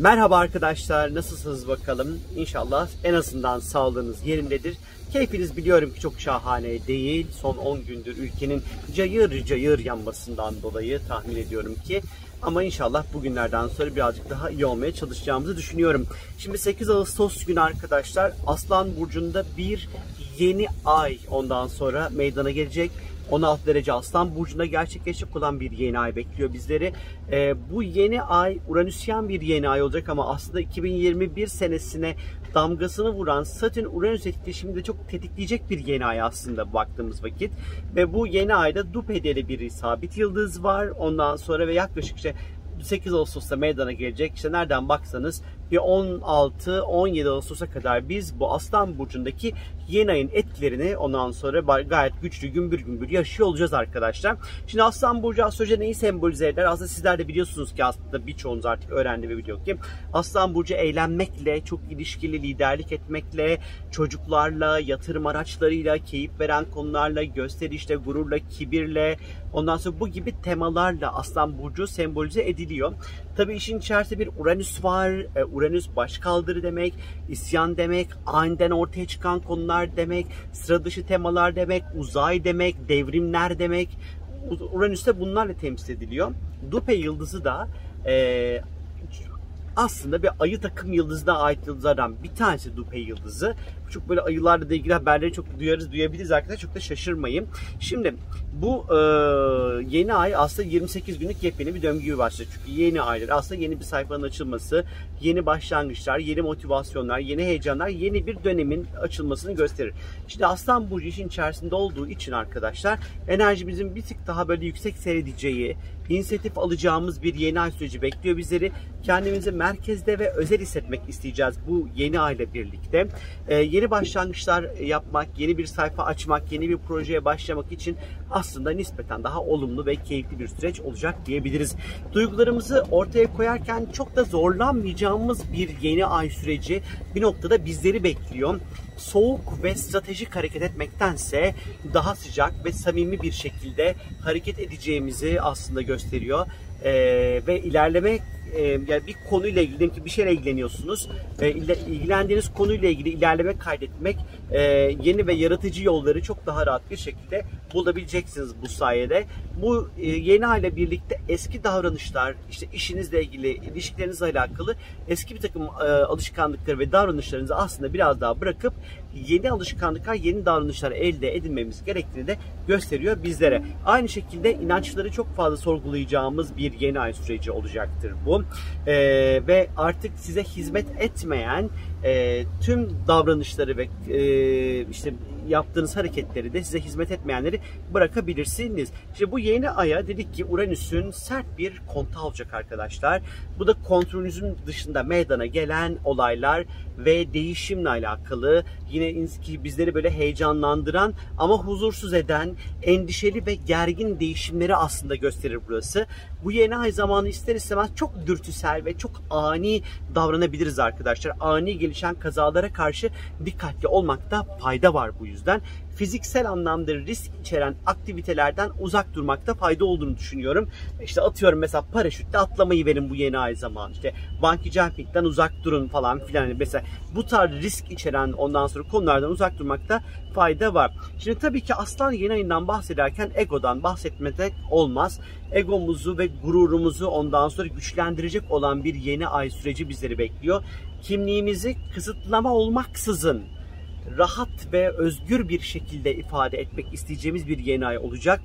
Merhaba arkadaşlar, nasılsınız bakalım? İnşallah en azından sağlığınız yerindedir. Keyfiniz biliyorum ki çok şahane değil. Son 10 gündür ülkenin cayır cayır yanmasından dolayı tahmin ediyorum ki. Ama inşallah bugünlerden sonra birazcık daha iyi olmaya çalışacağımızı düşünüyorum. Şimdi 8 Ağustos günü arkadaşlar Aslan Burcu'nda bir yeni ay ondan sonra meydana gelecek. 16 derece Aslan Burcu'nda gerçekleşecek olan bir yeni ay bekliyor bizleri. Ee, bu yeni ay Uranüsyen bir yeni ay olacak ama aslında 2021 senesine damgasını vuran Satürn-Uranüs etkileşimini de çok tetikleyecek bir yeni ay aslında baktığımız vakit. Ve bu yeni ayda Dupedeli bir sabit yıldız var. Ondan sonra ve yaklaşık işte 8 Ağustos'ta meydana gelecek. İşte nereden baksanız bir 16-17 Ağustos'a kadar biz bu Aslan Burcu'ndaki yeni ayın etkilerini ondan sonra gayet güçlü gümbür gümbür yaşıyor olacağız arkadaşlar. Şimdi Aslan Burcu astroloji neyi sembolize eder? Aslında sizler de biliyorsunuz ki aslında birçoğunuz artık öğrendi ve biliyor ki Aslan Burcu eğlenmekle, çok ilişkili liderlik etmekle, çocuklarla, yatırım araçlarıyla, keyif veren konularla, gösterişle, gururla, kibirle, ondan sonra bu gibi temalarla Aslan Burcu sembolize ediliyor. Tabii işin içerisinde bir Uranüs var. Uranüs başkaldırı demek, isyan demek, aniden ortaya çıkan konular demek, sıra dışı temalar demek, uzay demek, devrimler demek. Uranüs'te bunlarla temsil ediliyor. Dupe yıldızı da e, aslında bir ayı takım yıldızına ait yıldızlardan bir tanesi Dupe yıldızı. Çok böyle ayılarla da ilgili haberleri çok duyarız, duyabiliriz arkadaşlar. Çok da şaşırmayın. Şimdi bu e, yeni ay aslında 28 günlük yepyeni bir döngü gibi başladı. Çünkü yeni aylar aslında yeni bir sayfanın açılması, yeni başlangıçlar, yeni motivasyonlar, yeni heyecanlar, yeni bir dönemin açılmasını gösterir. Şimdi Aslan Burcu işin içerisinde olduğu için arkadaşlar enerjimizin bir tık daha böyle yüksek seyredeceği, inisiyatif alacağımız bir yeni ay süreci bekliyor bizleri. Kendimizi merkezde ve özel hissetmek isteyeceğiz bu yeni ayla birlikte. Ee, yeni başlangıçlar yapmak, yeni bir sayfa açmak, yeni bir projeye başlamak için aslında nispeten daha olumlu ve keyifli bir süreç olacak diyebiliriz. Duygularımızı ortaya koyarken çok da zorlanmayacağımız bir yeni ay süreci bir noktada bizleri bekliyor soğuk ve stratejik hareket etmektense daha sıcak ve samimi bir şekilde hareket edeceğimizi aslında gösteriyor. Ee, ve ilerlemek e, yani bir konuyla ilgili ki bir şeyle ilgileniyorsunuz. İlgilendiğiniz konuyla ilgili ilerleme kaydetmek e, yeni ve yaratıcı yolları çok daha rahat bir şekilde bulabileceksiniz bu sayede. Bu e, yeni ayla birlikte eski davranışlar, işte işinizle ilgili, ilişkilerinizle alakalı eski bir takım alışkanlıkları ve davranışlarınızı aslında biraz daha bırakıp yeni alışkanlıklar, yeni davranışlar elde edinmemiz gerektiğini de gösteriyor bizlere. Aynı şekilde inançları çok fazla sorgulayacağımız bir yeni ay süreci olacaktır bu. E, ve artık size hizmet etmeyen e, tüm davranışları ve e, işte yaptığınız hareketleri de size hizmet etmeyenleri bırakabilirsiniz. İşte bu yeni aya dedik ki Uranüs'ün sert bir kontağı olacak arkadaşlar. Bu da kontrolünüzün dışında meydana gelen olaylar ve değişimle alakalı yine ki bizleri böyle heyecanlandıran ama huzursuz eden endişeli ve gergin değişimleri aslında gösterir burası. Bu yeni ay zamanı ister istemez çok dürtüsel ve çok ani davranabiliriz arkadaşlar. Ani gelişen kazalara karşı dikkatli olmakta fayda var bu yüzden fiziksel anlamda risk içeren aktivitelerden uzak durmakta fayda olduğunu düşünüyorum. İşte atıyorum mesela paraşütle atlamayı verin bu yeni ay zaman. İşte bungee jumping'den uzak durun falan filan. Yani mesela bu tarz risk içeren ondan sonra konulardan uzak durmakta fayda var. Şimdi tabii ki aslan yeni ayından bahsederken egodan bahsetmede olmaz. Egomuzu ve gururumuzu ondan sonra güçlendirecek olan bir yeni ay süreci bizleri bekliyor. Kimliğimizi kısıtlama olmaksızın rahat ve özgür bir şekilde ifade etmek isteyeceğimiz bir yeni ay olacak.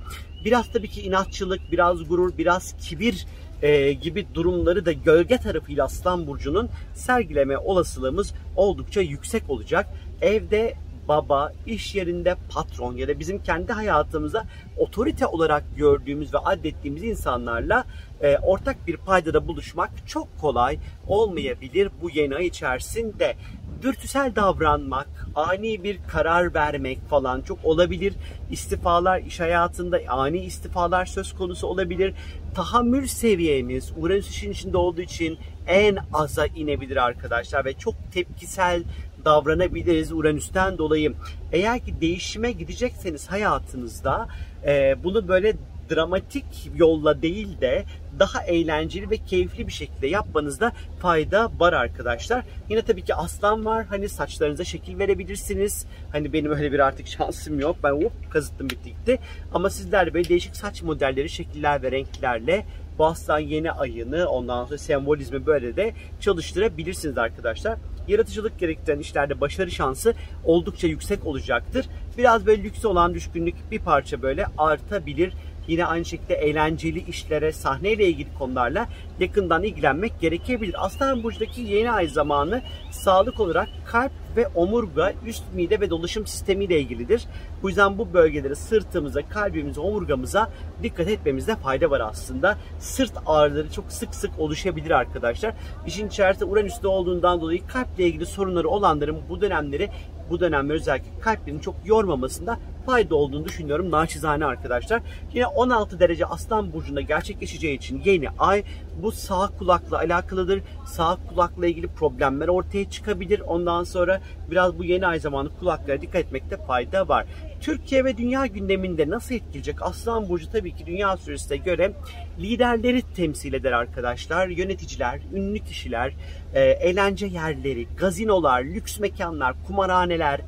Biraz tabii ki inatçılık, biraz gurur, biraz kibir e, gibi durumları da gölge tarafıyla Aslan Burcu'nun sergileme olasılığımız oldukça yüksek olacak. Evde baba, iş yerinde patron ya da bizim kendi hayatımızda otorite olarak gördüğümüz ve adettiğimiz insanlarla e, ortak bir paydada buluşmak çok kolay olmayabilir bu yeni ay içerisinde dürtüsel davranmak, ani bir karar vermek falan çok olabilir. İstifalar iş hayatında ani istifalar söz konusu olabilir. Tahammül seviyemiz Uranüs işin içinde olduğu için en aza inebilir arkadaşlar ve çok tepkisel davranabiliriz Uranüs'ten dolayı. Eğer ki değişime gidecekseniz hayatınızda e, bunu böyle dramatik yolla değil de daha eğlenceli ve keyifli bir şekilde yapmanızda fayda var arkadaşlar. Yine tabii ki aslan var. Hani saçlarınıza şekil verebilirsiniz. Hani benim öyle bir artık şansım yok. Ben hop kazıttım bitti gitti. Ama sizler de böyle değişik saç modelleri, şekiller ve renklerle bu aslan yeni ayını ondan sonra sembolizmi böyle de çalıştırabilirsiniz arkadaşlar. Yaratıcılık gerektiren işlerde başarı şansı oldukça yüksek olacaktır. Biraz böyle lüks olan düşkünlük bir parça böyle artabilir. Yine aynı şekilde eğlenceli işlere, sahneyle ilgili konularla yakından ilgilenmek gerekebilir. Aslan Burcu'daki yeni ay zamanı sağlık olarak kalp ve omurga, üst mide ve dolaşım sistemiyle ilgilidir. Bu yüzden bu bölgelere sırtımıza, kalbimize, omurgamıza dikkat etmemizde fayda var aslında. Sırt ağrıları çok sık sık oluşabilir arkadaşlar. İşin içerisinde Uranüs'te olduğundan dolayı kalple ilgili sorunları olanların bu dönemleri bu dönemler özellikle kalplerini çok yormamasında fayda olduğunu düşünüyorum naçizane arkadaşlar. Yine 16 derece Aslan Burcu'nda gerçekleşeceği için yeni ay bu sağ kulakla alakalıdır. Sağ kulakla ilgili problemler ortaya çıkabilir. Ondan sonra biraz bu yeni ay zamanı kulaklara dikkat etmekte fayda var. Türkiye ve dünya gündeminde nasıl etkileyecek? Aslan Burcu tabii ki dünya süresine göre liderleri temsil eder arkadaşlar. Yöneticiler, ünlü kişiler, eğlence yerleri, gazinolar, lüks mekanlar, kumarhaneler,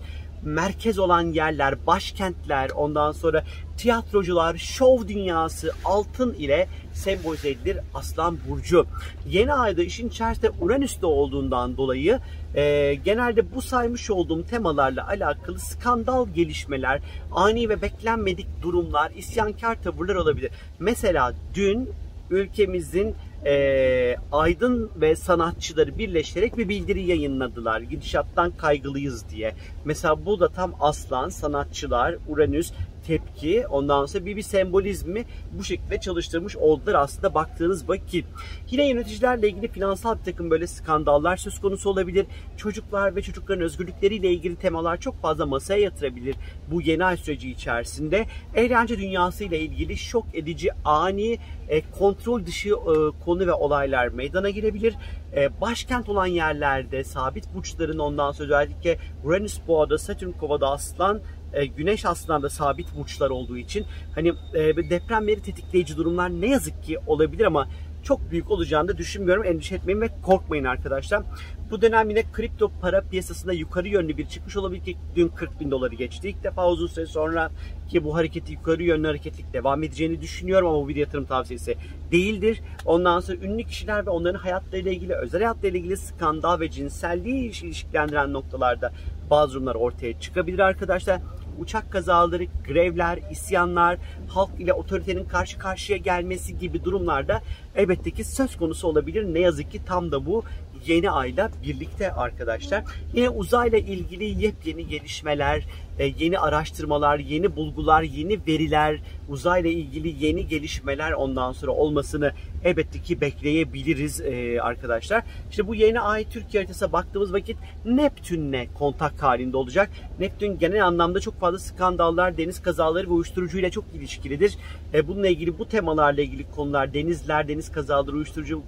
merkez olan yerler, başkentler, ondan sonra tiyatrocular, şov dünyası altın ile sembolize edilir Aslan Burcu. Yeni ayda işin içerisinde Uranüs'te olduğundan dolayı e, genelde bu saymış olduğum temalarla alakalı skandal gelişmeler, ani ve beklenmedik durumlar, isyankar tavırlar olabilir. Mesela dün ülkemizin e, aydın ve sanatçıları birleşerek bir bildiri yayınladılar. Gidişattan kaygılıyız diye. Mesela bu da tam aslan, sanatçılar, Uranüs, tepki ondan sonra bir, bir sembolizmi bu şekilde çalıştırmış oldular aslında baktığınız vakit. Yine yöneticilerle ilgili finansal bir takım böyle skandallar söz konusu olabilir. Çocuklar ve çocukların özgürlükleriyle ilgili temalar çok fazla masaya yatırabilir bu yeni ay süreci içerisinde. Eğlence dünyası ile ilgili şok edici, ani, e, kontrol dışı e, konu ve olaylar meydana girebilir. E, başkent olan yerlerde sabit burçların ondan sonra özellikle Uranüs boğada, Satürn kovada aslan e, güneş aslında sabit burçlar olduğu için hani e, depremleri tetikleyici durumlar ne yazık ki olabilir ama çok büyük olacağını da düşünmüyorum. Endişe etmeyin ve korkmayın arkadaşlar. Bu dönem yine kripto para piyasasında yukarı yönlü bir çıkış olabilir ki dün 40 bin doları geçti. İlk defa uzun süre sonra ki bu hareketi yukarı yönlü hareketlik devam edeceğini düşünüyorum ama bu bir yatırım tavsiyesi değildir. Ondan sonra ünlü kişiler ve onların hayatlarıyla ilgili, özel hayatlarıyla ilgili skandal ve cinselliği ilişkilendiren noktalarda bazı durumlar ortaya çıkabilir arkadaşlar uçak kazaları, grevler, isyanlar, halk ile otoritenin karşı karşıya gelmesi gibi durumlarda elbette ki söz konusu olabilir. Ne yazık ki tam da bu yeni ayla birlikte arkadaşlar. Yine uzayla ilgili yepyeni gelişmeler, yeni araştırmalar, yeni bulgular, yeni veriler, uzayla ilgili yeni gelişmeler ondan sonra olmasını elbette ki bekleyebiliriz e, arkadaşlar. İşte bu yeni ay Türkiye haritasına baktığımız vakit Neptün'le kontak halinde olacak. Neptün genel anlamda çok fazla skandallar, deniz kazaları ve uyuşturucuyla çok ilişkilidir. E, bununla ilgili bu temalarla ilgili konular, denizler, deniz kazaları, uyuşturucu,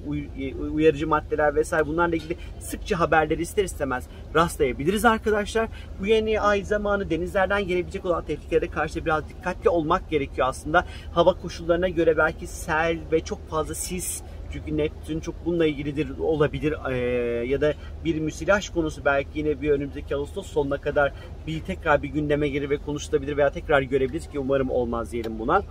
uyarıcı maddeler vesaire bunlarla ilgili sıkça haberleri ister istemez rastlayabiliriz arkadaşlar. Bu yeni ay zamanı denizlerden gelebilecek olan tehlikelere karşı biraz dikkatli olmak gerekiyor aslında. Hava koşullarına göre belki sel ve çok fazla sis çünkü Neptün çok bununla ilgilidir olabilir ee, ya da bir müsilaj konusu belki yine bir önümüzdeki Ağustos sonuna kadar bir tekrar bir gündeme gelir ve konuşulabilir veya tekrar görebiliriz ki umarım olmaz diyelim buna.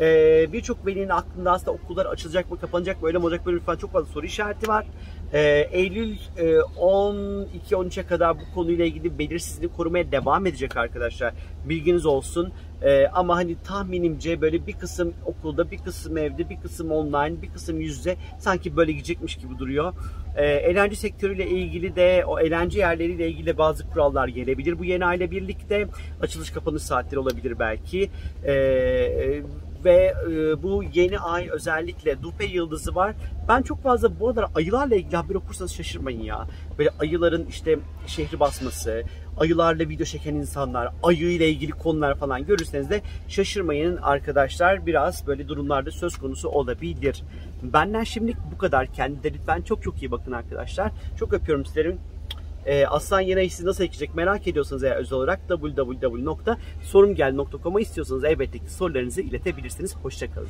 Ee, Birçok velinin aklında aslında okullar açılacak mı kapanacak mı öyle mi olacak böyle falan çok fazla soru işareti var. Ee, Eylül e, 12-13'e kadar bu konuyla ilgili belirsizliğini korumaya devam edecek arkadaşlar. Bilginiz olsun. Ee, ama hani tahminimce böyle bir kısım okulda, bir kısım evde, bir kısım online, bir kısım yüzde sanki böyle gidecekmiş gibi duruyor. Ee, eğlence sektörüyle ilgili de o eğlence yerleriyle ilgili bazı kurallar gelebilir bu yeni aile birlikte. Açılış kapanış saatleri olabilir belki. Ee, ve e, bu yeni ay özellikle Dupe yıldızı var. Ben çok fazla bu arada ayılarla ilgili haber okursanız şaşırmayın ya. Böyle ayıların işte şehri basması, ayılarla video çeken insanlar, ayı ile ilgili konular falan görürseniz de şaşırmayın arkadaşlar. Biraz böyle durumlarda söz konusu olabilir. Benden şimdilik bu kadar. Kendinize lütfen çok çok iyi bakın arkadaşlar. Çok öpüyorum sizleri. E, Aslan Yena'yı siz nasıl ekecek merak ediyorsanız eğer özel olarak www.sorumgel.com'a istiyorsanız elbette ki sorularınızı iletebilirsiniz. Hoşçakalın.